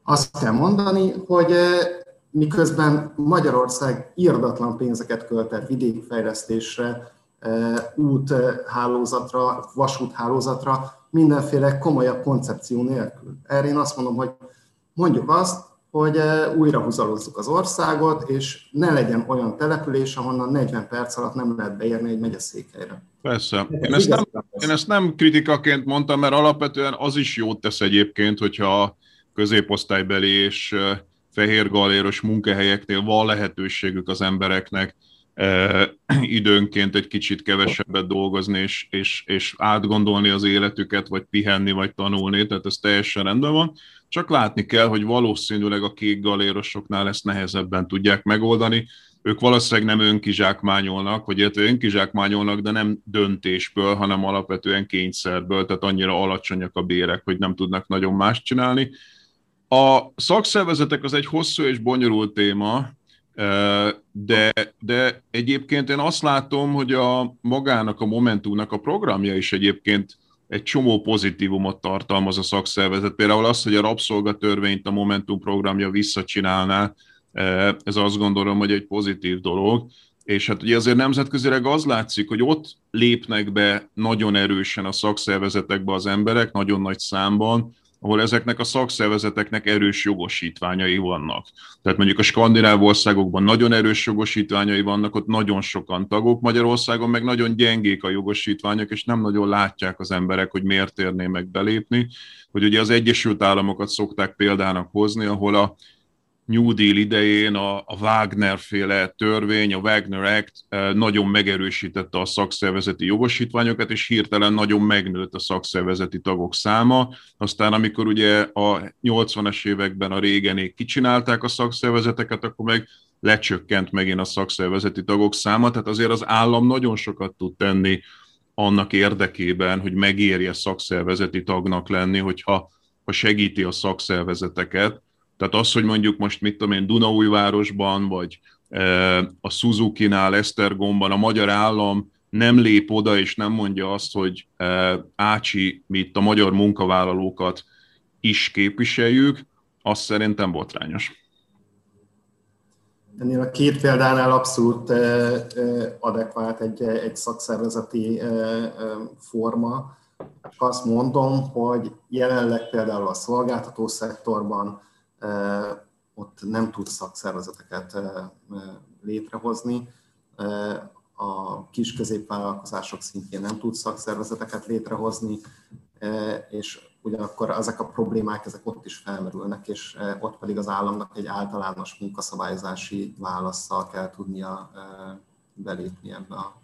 Azt kell mondani, hogy eh, miközben Magyarország írdatlan pénzeket költ el vidékfejlesztésre, e, úthálózatra, vasúthálózatra, mindenféle komolyabb koncepció nélkül. Erre én azt mondom, hogy mondjuk azt, hogy újra húzalozzuk az országot, és ne legyen olyan település, ahonnan 40 perc alatt nem lehet beérni egy megyeszékhelyre. Persze. Én ezt, nem, én ezt nem kritikaként mondtam, mert alapvetően az is jót tesz egyébként, hogyha középosztálybeli és fehér galéros munkahelyeknél van lehetőségük az embereknek (clears throat) időnként egy kicsit kevesebbet dolgozni, és, és, és átgondolni az életüket, vagy pihenni, vagy tanulni, tehát ez teljesen rendben van. Csak látni kell, hogy valószínűleg a kék galérosoknál ezt nehezebben tudják megoldani. Ők valószínűleg nem önkizsákmányolnak, vagy illetve önkizsákmányolnak, de nem döntésből, hanem alapvetően kényszerből, tehát annyira alacsonyak a bérek, hogy nem tudnak nagyon más csinálni. A szakszervezetek az egy hosszú és bonyolult téma, de, de egyébként én azt látom, hogy a magának a Momentumnak a programja is egyébként egy csomó pozitívumot tartalmaz a szakszervezet. Például az, hogy a rabszolgatörvényt a Momentum programja visszacsinálná, ez azt gondolom, hogy egy pozitív dolog. És hát ugye azért nemzetközileg az látszik, hogy ott lépnek be nagyon erősen a szakszervezetekbe az emberek, nagyon nagy számban, ahol ezeknek a szakszervezeteknek erős jogosítványai vannak. Tehát mondjuk a skandináv országokban nagyon erős jogosítványai vannak, ott nagyon sokan tagok, Magyarországon meg nagyon gyengék a jogosítványok, és nem nagyon látják az emberek, hogy miért érnének belépni. Hogy ugye az Egyesült Államokat szokták példának hozni, ahol a New Deal idején a, a Wagner féle törvény, a Wagner Act eh, nagyon megerősítette a szakszervezeti jogosítványokat, és hirtelen nagyon megnőtt a szakszervezeti tagok száma. Aztán amikor ugye a 80-as években a régenék kicsinálták a szakszervezeteket, akkor meg lecsökkent megint a szakszervezeti tagok száma, tehát azért az állam nagyon sokat tud tenni annak érdekében, hogy megérje szakszervezeti tagnak lenni, hogyha ha segíti a szakszervezeteket, tehát az, hogy mondjuk most mit tudom én, Dunaújvárosban, vagy e, a Suzuki-nál, Esztergomban a magyar állam nem lép oda, és nem mondja azt, hogy e, Ácsi, mi itt a magyar munkavállalókat is képviseljük, az szerintem botrányos. Ennél a két példánál abszolút adekvát egy, egy szakszervezeti forma. Azt mondom, hogy jelenleg például a szolgáltató szektorban ott nem tud szakszervezeteket létrehozni. A kis középvállalkozások szintjén nem tud szakszervezeteket létrehozni, és ugyanakkor ezek a problémák ezek ott is felmerülnek, és ott pedig az államnak egy általános munkaszabályozási válaszsal kell tudnia belépni ebbe a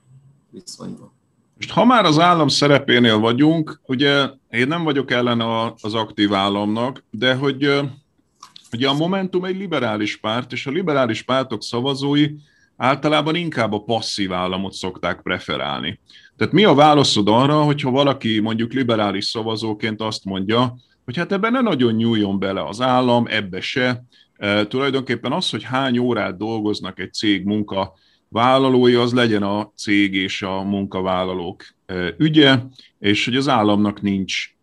viszonyba. Most ha már az állam szerepénél vagyunk, ugye én nem vagyok ellen az aktív államnak, de hogy Ugye a Momentum egy liberális párt, és a liberális pártok szavazói általában inkább a passzív államot szokták preferálni. Tehát mi a válaszod arra, hogyha valaki mondjuk liberális szavazóként azt mondja, hogy hát ebben ne nagyon nyúljon bele az állam, ebbe se. E, tulajdonképpen az, hogy hány órát dolgoznak egy cég munka vállalói, az legyen a cég és a munkavállalók ügye, és hogy az államnak nincs,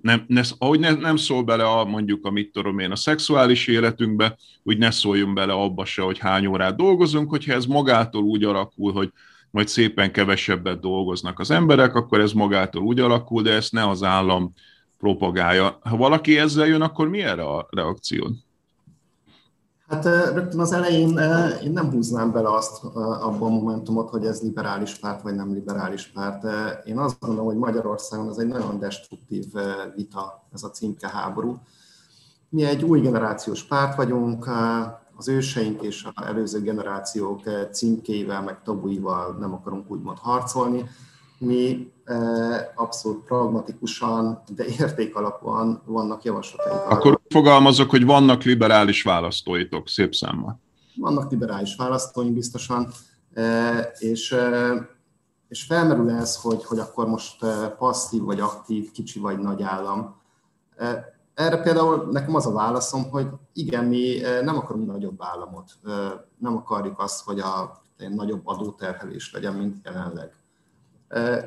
nem, ne, ahogy ne, nem szól bele a, mondjuk a mit tudom én, a szexuális életünkbe, úgy ne szóljon bele abba se, hogy hány órát dolgozunk, hogyha ez magától úgy alakul, hogy majd szépen kevesebbet dolgoznak az emberek, akkor ez magától úgy alakul, de ezt ne az állam propagálja. Ha valaki ezzel jön, akkor mi erre a reakciód? Hát rögtön az elején én nem húznám bele azt abban a momentumot, hogy ez liberális párt vagy nem liberális párt. Én azt gondolom, hogy Magyarországon ez egy nagyon destruktív vita, ez a címke háború. Mi egy új generációs párt vagyunk, az őseink és az előző generációk címkéivel, meg tabuival nem akarunk úgymond harcolni mi abszolút pragmatikusan, de értékalapúan vannak javaslataink. Akkor fogalmazok, hogy vannak liberális választóitok, szép számmal. Vannak liberális választóink biztosan, és, és felmerül ez, hogy, hogy akkor most passzív vagy aktív, kicsi vagy nagy állam. Erre például nekem az a válaszom, hogy igen, mi nem akarunk nagyobb államot. Nem akarjuk azt, hogy a nagyobb adóterhelés legyen, mint jelenleg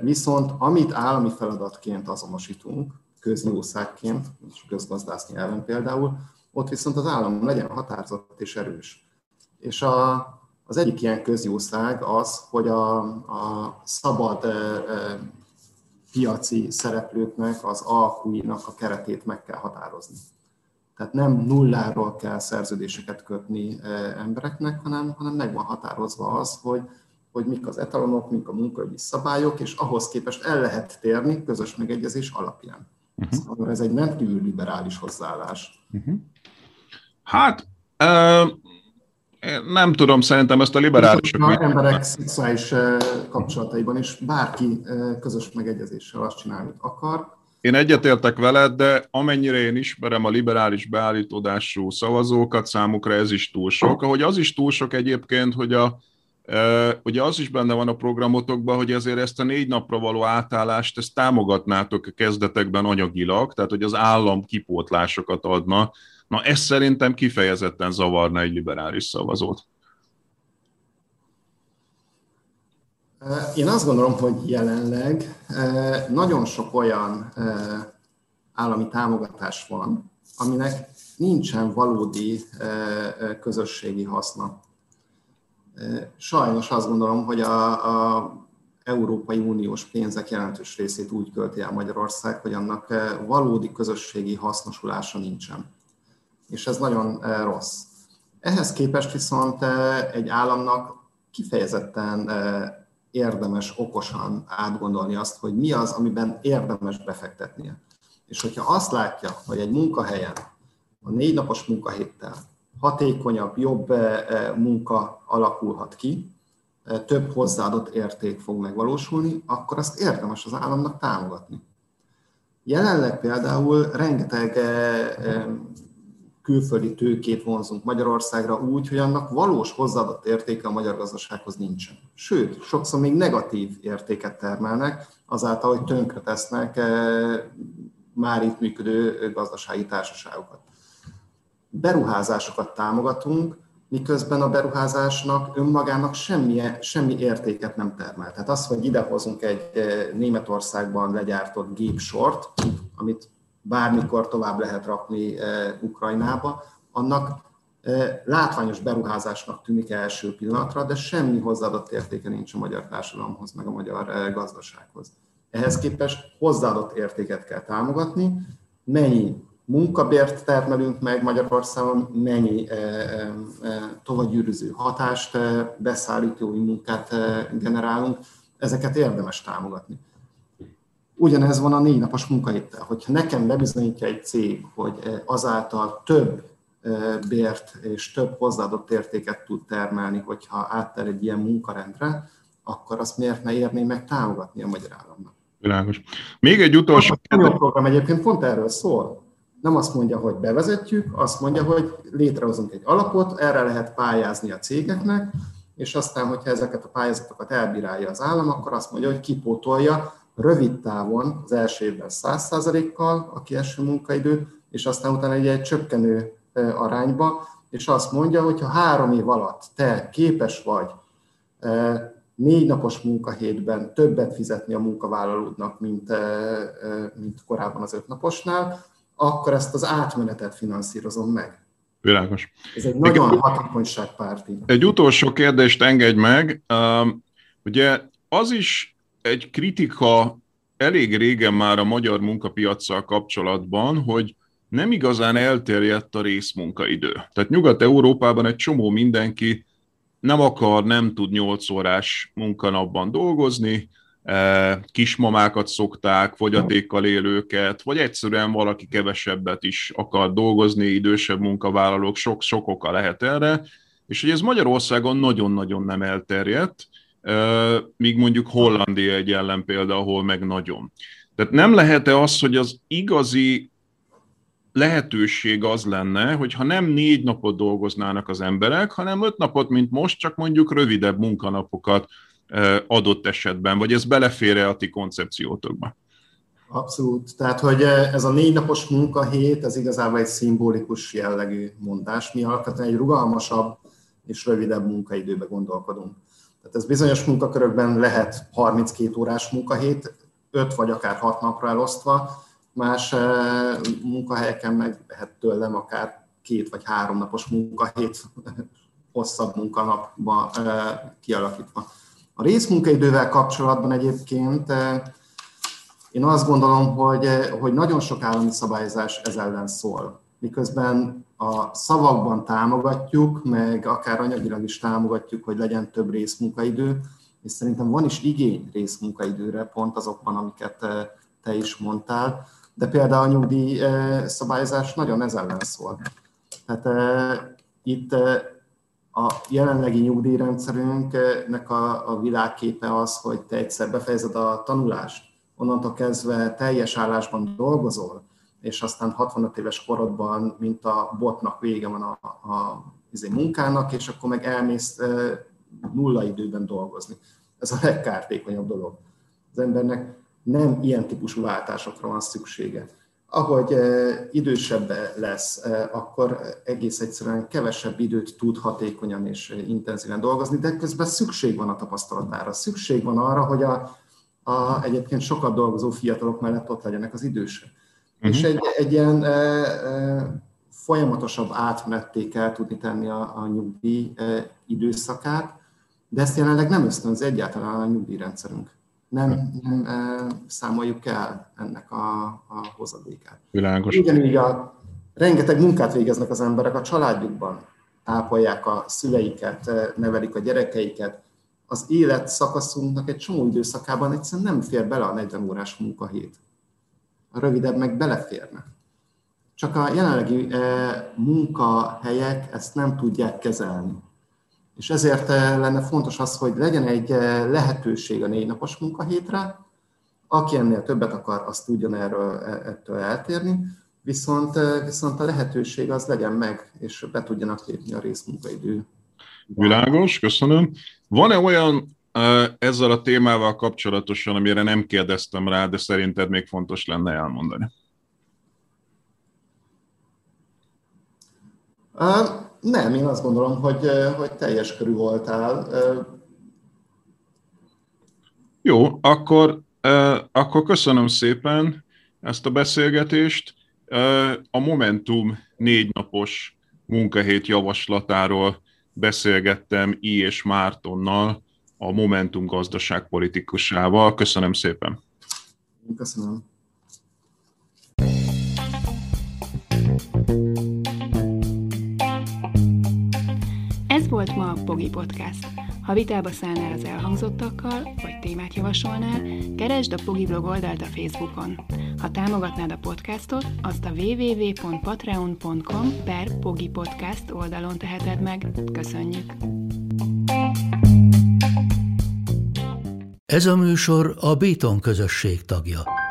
Viszont amit állami feladatként azonosítunk, közjószágként, és közgazdász nyelven például, ott viszont az állam legyen határozott és erős. És a, az egyik ilyen közjószág az, hogy a, a szabad e, e, piaci szereplőknek, az alkuinak a keretét meg kell határozni. Tehát nem nulláról kell szerződéseket kötni embereknek, hanem, hanem meg van határozva az, hogy, hogy mik az etalonok, mik a munkaügyi szabályok, és ahhoz képest el lehet térni közös megegyezés alapján. Uh-huh. Szóval ez egy rendkívül liberális hozzáállás. Uh-huh. Hát, uh, nem tudom, szerintem ezt a liberálisok... A emberek szexuális kapcsolataiban is bárki közös megegyezéssel azt csinál, amit akar. Én egyetértek veled, de amennyire én ismerem a liberális beállítódású szavazókat, számukra ez is túl sok. Ahogy az is túl sok egyébként, hogy a, Ugye az is benne van a programotokban, hogy ezért ezt a négy napra való átállást, ezt támogatnátok a kezdetekben anyagilag, tehát hogy az állam kipótlásokat adna. Na ez szerintem kifejezetten zavarna egy liberális szavazót. Én azt gondolom, hogy jelenleg nagyon sok olyan állami támogatás van, aminek nincsen valódi közösségi haszna. Sajnos azt gondolom, hogy a, a Európai Uniós pénzek jelentős részét úgy költi el Magyarország, hogy annak valódi közösségi hasznosulása nincsen. És ez nagyon rossz. Ehhez képest viszont egy államnak kifejezetten érdemes okosan átgondolni azt, hogy mi az, amiben érdemes befektetnie. És hogyha azt látja, hogy egy munkahelyen a négy napos munkahéttel hatékonyabb, jobb eh, eh, munka alakulhat ki, eh, több hozzáadott érték fog megvalósulni, akkor azt érdemes az államnak támogatni. Jelenleg például rengeteg külföldi tőkét vonzunk Magyarországra úgy, hogy annak valós hozzáadott értéke a magyar gazdasághoz nincsen. Sőt, sokszor még negatív értéket termelnek, azáltal, hogy tönkretesznek már itt működő gazdasági társaságokat beruházásokat támogatunk, miközben a beruházásnak önmagának semmi, semmi értéket nem termel. Tehát az, hogy idehozunk egy eh, Németországban legyártott gépsort, amit bármikor tovább lehet rakni eh, Ukrajnába, annak eh, látványos beruházásnak tűnik első pillanatra, de semmi hozzáadott értéke nincs a magyar társadalomhoz, meg a magyar gazdasághoz. Ehhez képest hozzáadott értéket kell támogatni, mennyi munkabért termelünk meg Magyarországon, mennyi eh, eh, eh, tovagyűrűző hatást, beszállítói munkát generálunk, ezeket érdemes támogatni. Ugyanez van a négy napos munkahéttel. Hogyha nekem bebizonyítja egy cég, hogy azáltal több bért és több hozzáadott értéket tud termelni, hogyha áttel egy ilyen munkarendre, akkor azt miért ne érné meg támogatni a magyar államnak? Világos. Még egy utolsó... A program egyébként pont erről szól nem azt mondja, hogy bevezetjük, azt mondja, hogy létrehozunk egy alapot, erre lehet pályázni a cégeknek, és aztán, hogyha ezeket a pályázatokat elbírálja az állam, akkor azt mondja, hogy kipótolja rövid távon az első évben 100%-kal a kieső munkaidő, és aztán utána egy, egy csökkenő arányba, és azt mondja, hogy ha három év alatt te képes vagy négy napos munkahétben többet fizetni a munkavállalódnak, mint, mint korábban az öt naposnál, akkor ezt az átmenetet finanszírozom meg. Világos. Ez egy nagyon egy, hatékonyságpárti. Egy utolsó kérdést engedj meg. Ugye az is egy kritika elég régen már a magyar munkapiacsal kapcsolatban, hogy nem igazán elterjedt a részmunkaidő. Tehát Nyugat-Európában egy csomó mindenki nem akar, nem tud 8 órás munkanapban dolgozni, kismamákat szokták, fogyatékkal élőket, vagy egyszerűen valaki kevesebbet is akar dolgozni, idősebb munkavállalók, sok, sok oka lehet erre, és hogy ez Magyarországon nagyon-nagyon nem elterjedt, míg mondjuk Hollandia egy ellenpélda, ahol meg nagyon. Tehát nem lehet-e az, hogy az igazi lehetőség az lenne, hogy ha nem négy napot dolgoznának az emberek, hanem öt napot, mint most, csak mondjuk rövidebb munkanapokat adott esetben, vagy ez belefér-e a ti koncepciótokba? Abszolút. Tehát, hogy ez a négy napos munkahét, ez igazából egy szimbolikus jellegű mondás. Mi alapvetően egy rugalmasabb és rövidebb munkaidőbe gondolkodunk. Tehát ez bizonyos munkakörökben lehet 32 órás munkahét, 5 vagy akár 6 napra elosztva, más munkahelyeken meg lehet tőlem akár két vagy három napos munkahét hosszabb munkanapba kialakítva. A részmunkaidővel kapcsolatban egyébként eh, én azt gondolom, hogy, eh, hogy nagyon sok állami szabályozás ez ellen szól. miközben a szavakban támogatjuk, meg akár anyagilag is támogatjuk, hogy legyen több részmunkaidő, és szerintem van is igény részmunkaidőre, pont azokban, amiket te is mondtál, de például a nyugdíj szabályozás nagyon ez ellen szól. Tehát itt a jelenlegi nyugdíjrendszerünknek a, a világképe az, hogy te egyszer befejezed a tanulást, onnantól kezdve teljes állásban dolgozol, és aztán 65 éves korodban, mint a botnak vége van a, a, a izé munkának, és akkor meg elmész nulla időben dolgozni. Ez a legkártékonyabb dolog. Az embernek nem ilyen típusú váltásokra van szüksége. Ahogy idősebb lesz, akkor egész egyszerűen kevesebb időt tud hatékonyan és intenzíven dolgozni, de közben szükség van a tapasztalatára, szükség van arra, hogy a, a egyébként sokat dolgozó fiatalok mellett ott legyenek az idősek. Uh-huh. És egy, egy ilyen e, e, folyamatosabb átmenetté kell tudni tenni a, a nyugdíj e, időszakát, de ezt jelenleg nem ösztönz egyáltalán a nyugdíjrendszerünk. Nem, nem számoljuk el ennek a, a hozadékát. Világos. Ugyanúgy a, rengeteg munkát végeznek az emberek a családjukban, tápolják a szüleiket, nevelik a gyerekeiket, az élet szakaszunknak egy csomó időszakában egyszerűen nem fér bele a 40 órás munkahét. A rövidebb meg beleférne. Csak a jelenlegi munkahelyek ezt nem tudják kezelni. És ezért eh, lenne fontos az, hogy legyen egy eh, lehetőség a négy napos munkahétre, aki ennél többet akar, azt tudjon erről, ettől eltérni, viszont, viszont a lehetőség az legyen meg, és be tudjanak lépni a részmunkaidő Világos, köszönöm. Van-e olyan ezzel a témával kapcsolatosan, amire nem kérdeztem rá, de szerinted még fontos lenne elmondani? Uh, nem, én azt gondolom, hogy, hogy teljes körű voltál. Jó, akkor, akkor köszönöm szépen ezt a beszélgetést. A Momentum négy napos munkahét javaslatáról beszélgettem I. és Mártonnal, a Momentum gazdaságpolitikusával. Köszönöm szépen! Köszönöm! Volt ma a Pogi Podcast. Ha vitába szállnál az elhangzottakkal, vagy témát javasolnál, keresd a Pogi blog oldalt a Facebookon. Ha támogatnád a podcastot, azt a www.patreon.com per Pogi Podcast oldalon teheted meg. Köszönjük! Ez a műsor a Béton közösség tagja.